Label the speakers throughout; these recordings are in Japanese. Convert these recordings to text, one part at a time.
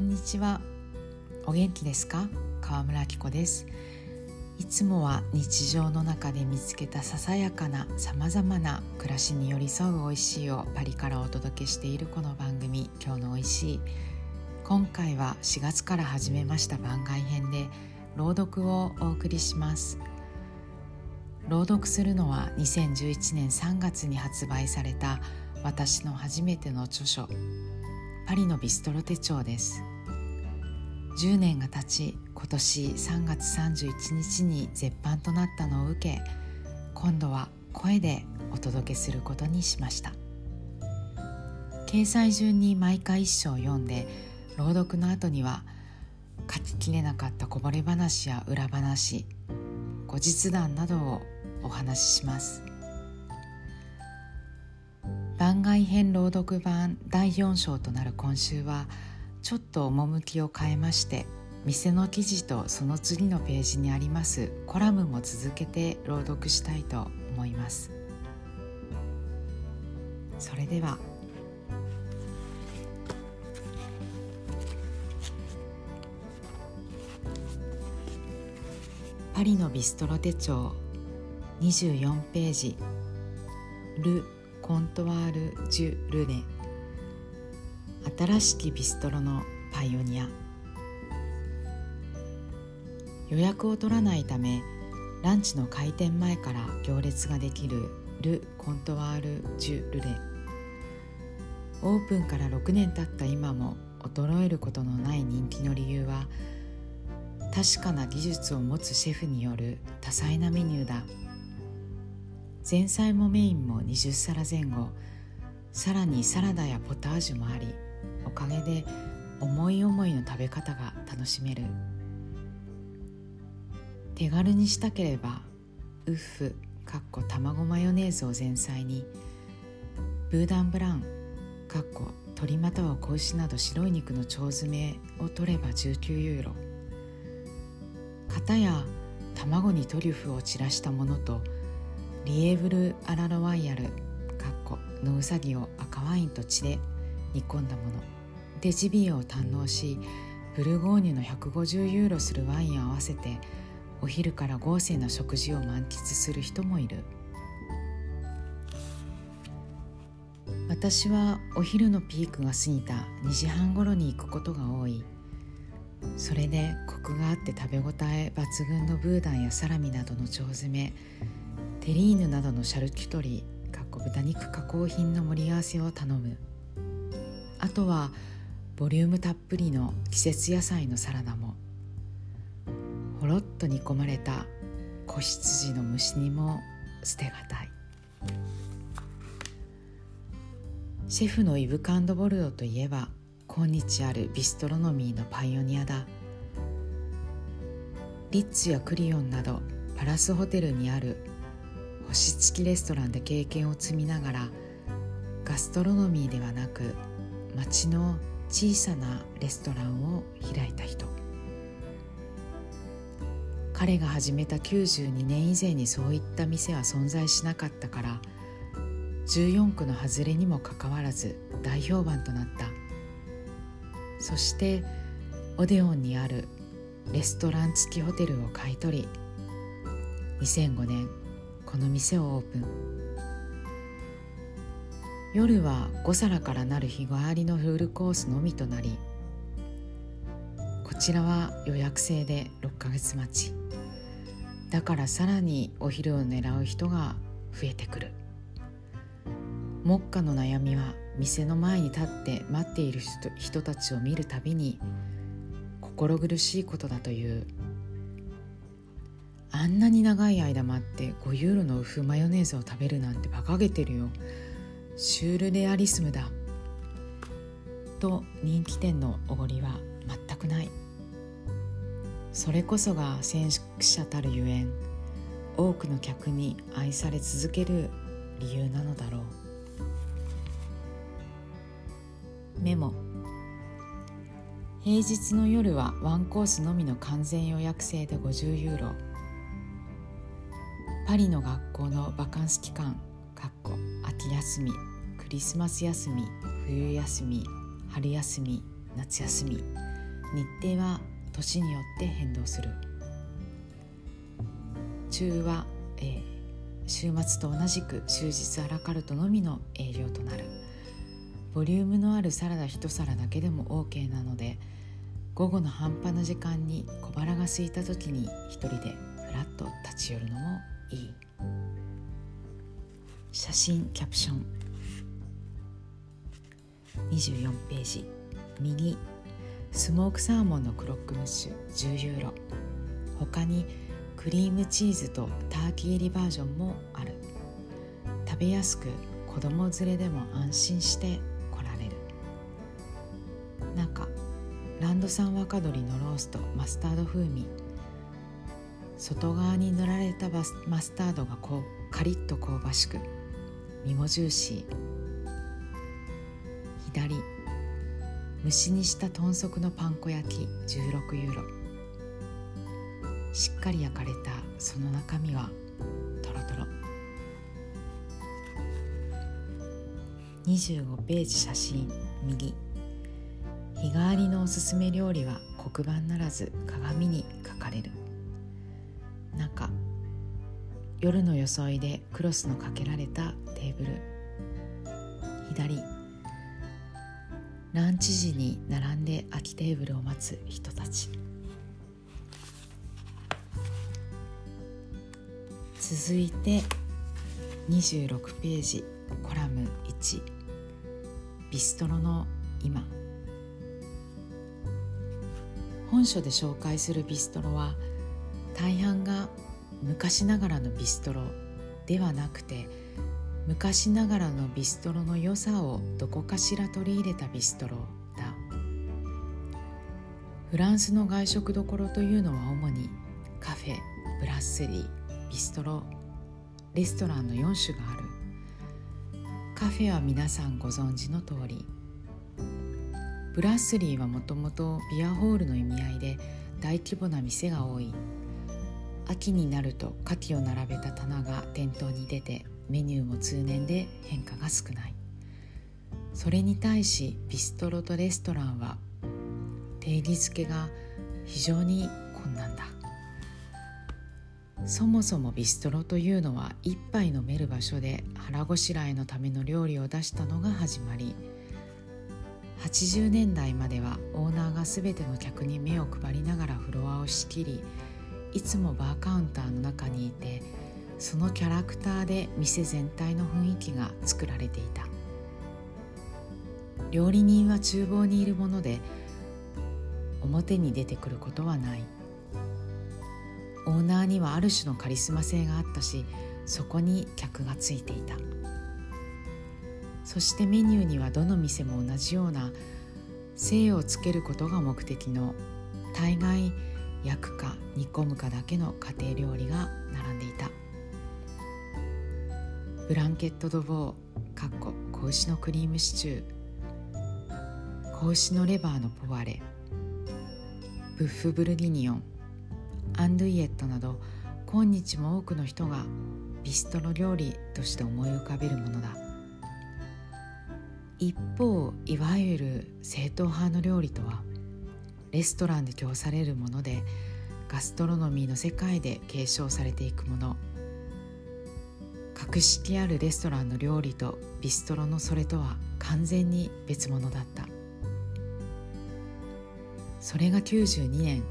Speaker 1: んにちは。お元気ですか？川村紀子です。いつもは日常の中で見つけたささやかなさまざまな暮らしに寄り添う美味しいをパリからお届けしているこの番組今日の美味しい。今回は4月から始めました番外編で朗読をお送りします。朗読するのは2011年3月に発売された私の初めての著書パリのビストロ手帳です。10年が経ち今年3月31日に絶版となったのを受け今度は声でお届けすることにしました。掲載順に毎回一章読んで朗読の後には書ききれなかったこぼれ話や裏話後日談などをお話しします。番外編朗読版第4章となる今週はちょっと趣を変えまして店の記事とその次のページにありますコラムも続けて朗読したいと思います。それでは。パリのビストロ手帳24ページ。ル・コントワール・ジュ・ルネ。新しきビストロのパイオニア。予約を取らないためランチの開店前から行列ができるル・コントワール・ジュ・ルレオープンから6年経った今も衰えることのない人気の理由は確かな技術を持つシェフによる多彩なメニューだ。前菜もメインも20皿前後。さらにサラダやポタージュもありおかげで思い思いの食べ方が楽しめる。手軽にしたければウッフかっこ卵マヨネーズを前菜にブーダンブランかっこ鶏または子牛など白い肉の腸詰めを取れば19ユーロ。型や卵にトリュフを散らしたものとリエーブル・アラロワイヤルかっこのうさぎを赤ワインと血で煮込んだもの。でジビエを堪能しブルゴーニュの150ユーロするワインを合わせてお昼から豪勢な食事を満喫する人もいる。私はお昼のピークが過ぎた。2時半ごろに行くことが多い。それでコクがあって食べ応え抜群のブーダンやサラミなどの腸詰めテリーヌなどのシャルキュトリか豚肉加工品の盛り合わせを頼む。あとはボリュームたっぷりの季節野菜のサラダもほろっと煮込まれた子羊の蒸し煮も捨てがたい。シェフのイブ・カンドボルドといえば今日あるビストロノミーのパイオニアだ。リッツやクリオンなどパラスホテルにある星付きレストランで経験を積みながらガストロノミーではなく町の小さなレストランを開いた人。彼が始めた92年以前にそういった店は存在しなかったから14区の外れにもかかわらず大評判となった。そしてオデオンにあるレストラン付きホテルを買い取り2005年この店をオープン。夜は5皿からなる日替わりのフールコースのみとなりこちらは予約制で6ヶ月待ち。だからさらにお昼を狙う人が増えてくる。目下の悩みは店の前に立って待っている人人たちを見るたびに心苦しいことだという。あんなに長い間待って5ユーロのウフマヨネーズを食べるなんて馬鹿げてるよ。シュールレアリスムだ。と人気店のおごりは全くない。それこそが先駆者たるゆえん多くの客に愛され続ける理由なのだろう。メモ。平日の夜はワンコースのみの完全予約制で50ユーロ。パリの学校のバカンス期間かっこ秋休み。リスマス休み冬休み春休み夏休み日程は年によって変動する。中は、えー、週末と同じく終日アラカルトのみの営業となる。ボリュームのあるサラダ一皿だけでも OK なので午後の半端な時間に小腹が空いた時に一人でふらっと立ち寄るのもいい。写真キャプション。24ページ。右。スモークサーモンのクロックムッシュ。10ユーロ。他にクリームチーズとターキー入りバージョンもある。食べやすく子供連れでも安心して来られる。中。ランド産若鶏のローストマスタード風味。外側に塗られたマスタードがこうカリッと香ばしく。身もジューシー。左。蒸しにした豚足のパン粉焼き16ユーロ。しっかり焼かれたその中身はトロトロ。25ページ写真右。日替わりのおすすめ料理は黒板ならず鏡に書かれる。中。夜の装いでクロスのかけられたテーブル。左。ランチ時に並んで空きテーブルを待つ人たち。続いて26ページコラム1ビストロの今。本書で紹介するビストロは大半が昔ながらのビストロではなくて昔ながらのビストロの良さをどこかしら取り入れたビストロだ。フランスの外食どころというのは主にカフェブラッセリービストロレストランの4種がある。カフェは皆さんご存知の通り。ブラッセリーはもともとビアホールの意味合いで大規模な店が多い。秋になると牡蠣を並べた棚が店頭に出てメニューも通年で変化が少ない。それに対しビストロとレストランは定義づけが非常に困難だ。そもそもビストロというのは一杯飲める場所で腹ごしらえのための料理を出したのが始まり80年代まではオーナーが全ての客に目を配りながらフロアを仕切りいつもバーカウンターの中にいてそのキャラクターで店全体の雰囲気が作られていた。料理人は厨房にいるもので表に出てくることはない。オーナーにはある種のカリスマ性があったしそこに客がついていた。そしてメニューにはどの店も同じような精をつけることが目的の大概焼くか煮込むかだけの家庭料理が並んでいた。ブランケット・ド・ボーかっこ子牛のクリームシチュー。子牛のレバーのポワレ。ブッフ・ブルギニオン。アンドゥイエットなど今日も多くの人がビストロ料理として思い浮かべるものだ。一方いわゆる正統派の料理とはレストランで供されるものでガストロノミーの世界で継承されていくもの。格式あるレストランの料理とビストロのそれとは完全に別物だった。それが92年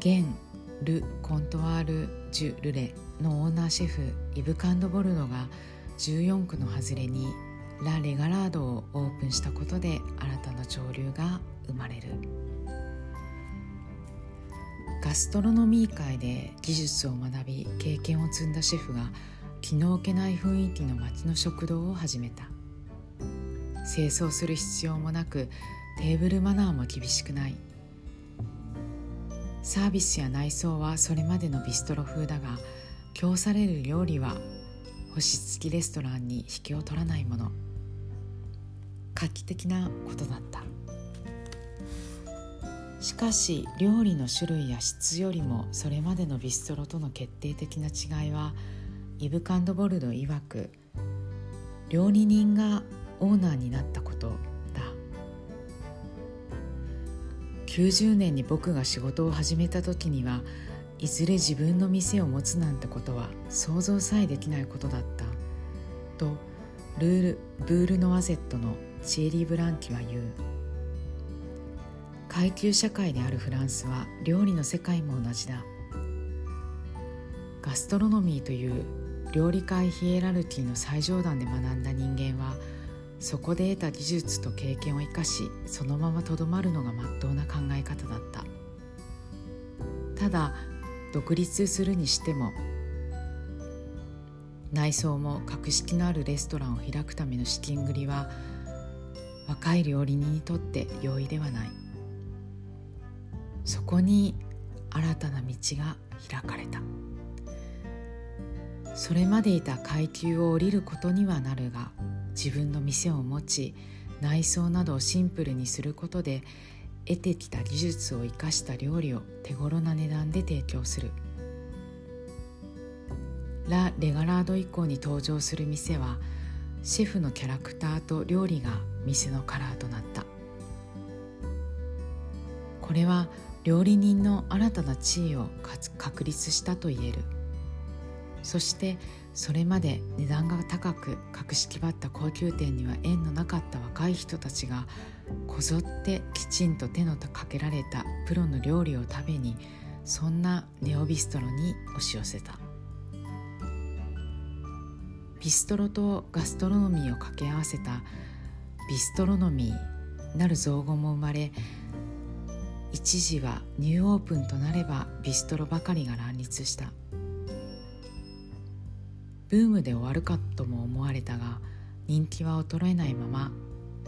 Speaker 1: ゲン・ル・コントワール・ジュ・ルレのオーナーシェフイブ・カンドボルドが14区の外れにラ・レガラードをオープンしたことで新たな潮流が生まれる。ガストロノミー界で技術を学び経験を積んだシェフが気の置けない雰囲気の街の食堂を始めた。清掃する必要もなくテーブルマナーも厳しくない。サービスや内装はそれまでのビストロ風だが供される料理は星付きレストランに引けを取らないもの。画期的なことだった。しかし料理の種類や質よりもそれまでのビストロとの決定的な違いはイブ・カンドボルド曰く料理人がオーナーになったことだ。90年に僕が仕事を始めた時にはいずれ自分の店を持つなんてことは想像さえできないことだった。とルール・ブール・ノワゼットのチエリー・ブランキは言う。階級社会であるフランスは料理の世界も同じだ。ガストロノミーという料理界ヒエラルキーの最上段で学んだ人間はそこで得た技術と経験を生かしそのままとどまるのがまっとうな考え方だった。ただ独立するにしても内装も格式のあるレストランを開くための資金繰りは若い料理人にとって容易ではない。そこに新たな道が開かれた。それまでいた階級を降りることにはなるが自分の店を持ち内装などをシンプルにすることで得てきた技術を生かした料理を手頃な値段で提供する。ラ・レガラード以降に登場する店はシェフのキャラクターと料理が店のカラーとなった。これは料理人の新たな地位を確立したと言える。そしてそれまで値段が高く格式ばった高級店には縁のなかった若い人たちがこぞってきちんと手のかけられたプロの料理を食べにそんなネオビストロに押し寄せた。ビストロとガストロノミーを掛け合わせたビストロノミーなる造語も生まれ一時はニューオープンとなればビストロばかりが乱立した。ブームで終わるかとも思われたが人気は衰えないまま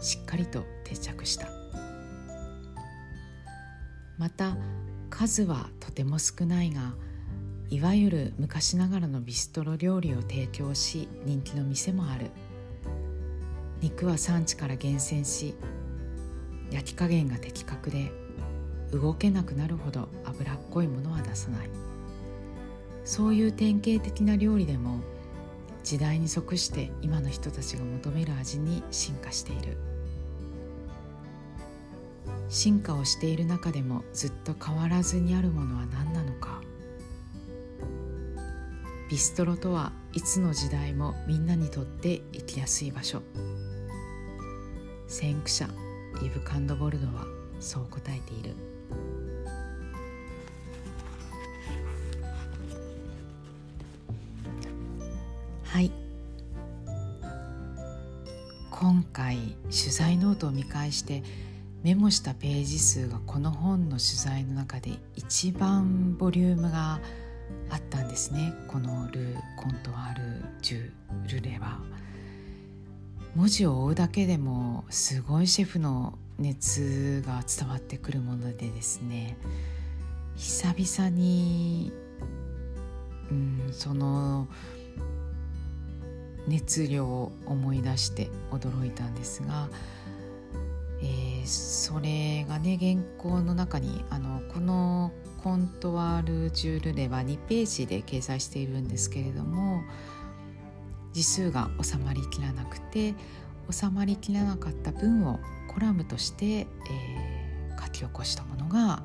Speaker 1: しっかりと定着した。また数はとても少ないがいわゆる昔ながらのビストロ料理を提供し人気の店もある。肉は産地から厳選し焼き加減が的確で動けなくなるほど脂っこいものは出さない。そういう典型的な料理でも時代に即して今の人たちが求める味に進化している。進化をしている中でもずっと変わらずにあるものは何なのか。ビストロとはいつの時代もみんなにとって生きやすい場所。先駆者イブ・カンドボルドはそう答えている。はい。今回取材ノートを見返してメモしたページ数がこの本の取材の中で一番ボリュームがあったんですね。このル・コントワール・デュ・ルレは。文字を追うだけでもすごいシェフの熱が伝わってくるものでですね。久々に、うん、その熱量を思い出して驚いたんですが、えー、それがね原稿の中にあのこのコントワール・ジュールレは2ページで掲載しているんですけれども字数が収まりきらなくて収まりきらなかった文をコラムとして、えー、書き起こしたものが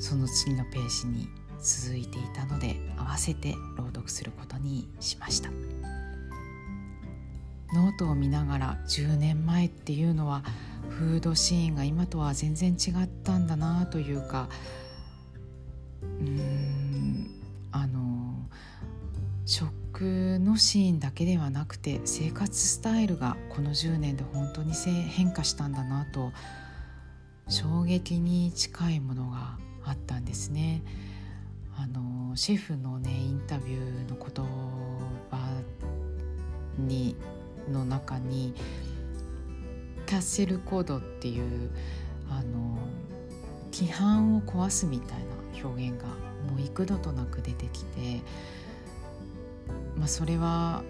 Speaker 1: その次のページに続いていたので合わせて朗読することにしました。ノートを見ながら10年前っていうのはフードシーンが今とは全然違ったんだなというかうんあの食のシーンだけではなくて生活スタイルがこの10年で本当に変化したんだなと衝撃に近いものがあったんですね。あのシェフのねインタビューの言葉にの中にキャッセルコードっていうあの規範を壊すみたいな表現がもう幾度となく出てきて、まあ、それは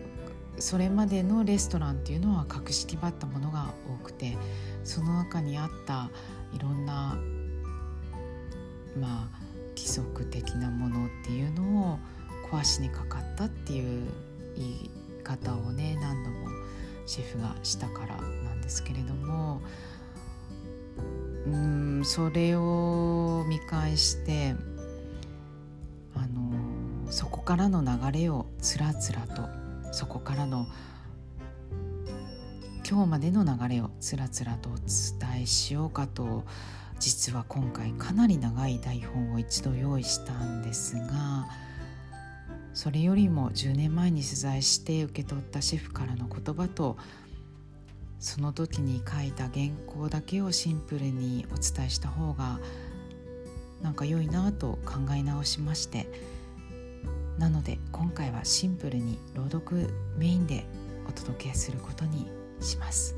Speaker 1: それまでのレストランっていうのは格式ばったものが多くてその中にあったいろんなまあ規則的なものっていうのを壊しにかかったっていう言い方をね何度もシェフがしたからなんですけれどもうんそれを見返してあのそこからの流れをつらつらとそこからの今日までの流れをつらつらとお伝えしようかと実は今回かなり長い台本を一度用意したんですがそれよりも10年前に取材して受け取ったシェフからの言葉とその時に書いた原稿だけをシンプルにお伝えした方がなんか良いなと考え直しましてなので今回はシンプルに朗読メインでお届けすることにします。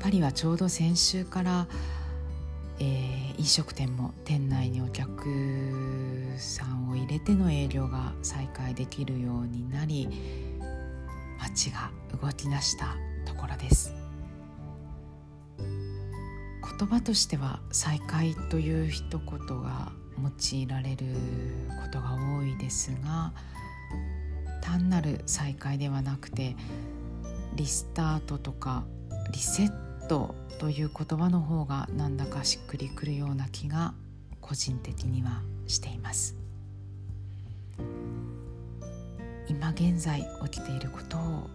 Speaker 1: パリはちょうど先週から、えー、飲食店も店内にお客さんを入れての営業が再開できるようになり街が動き出したところです。言葉としては再開という一言が用いられることが多いですが単なる再開ではなくてリスタートとかリセットトという言葉の方がなんだかしっくりくるような気が個人的にはしています。今現在起きていることを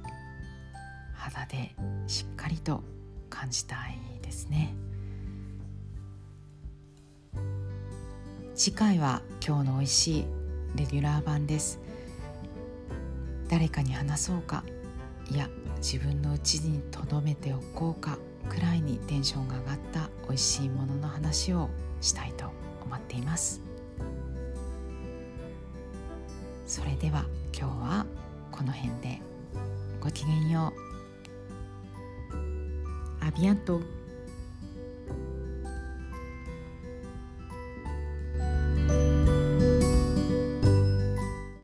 Speaker 1: 肌でしっかりと感じたいですね。次回は今日の美味しいレギュラー版です。誰かに話そうか。いや自分のうちに留めておこうか。くらいにテンションが上がった美味しいものの話をしたいと思っています。それでは今日はこの辺で。ごきげんよう。アビアント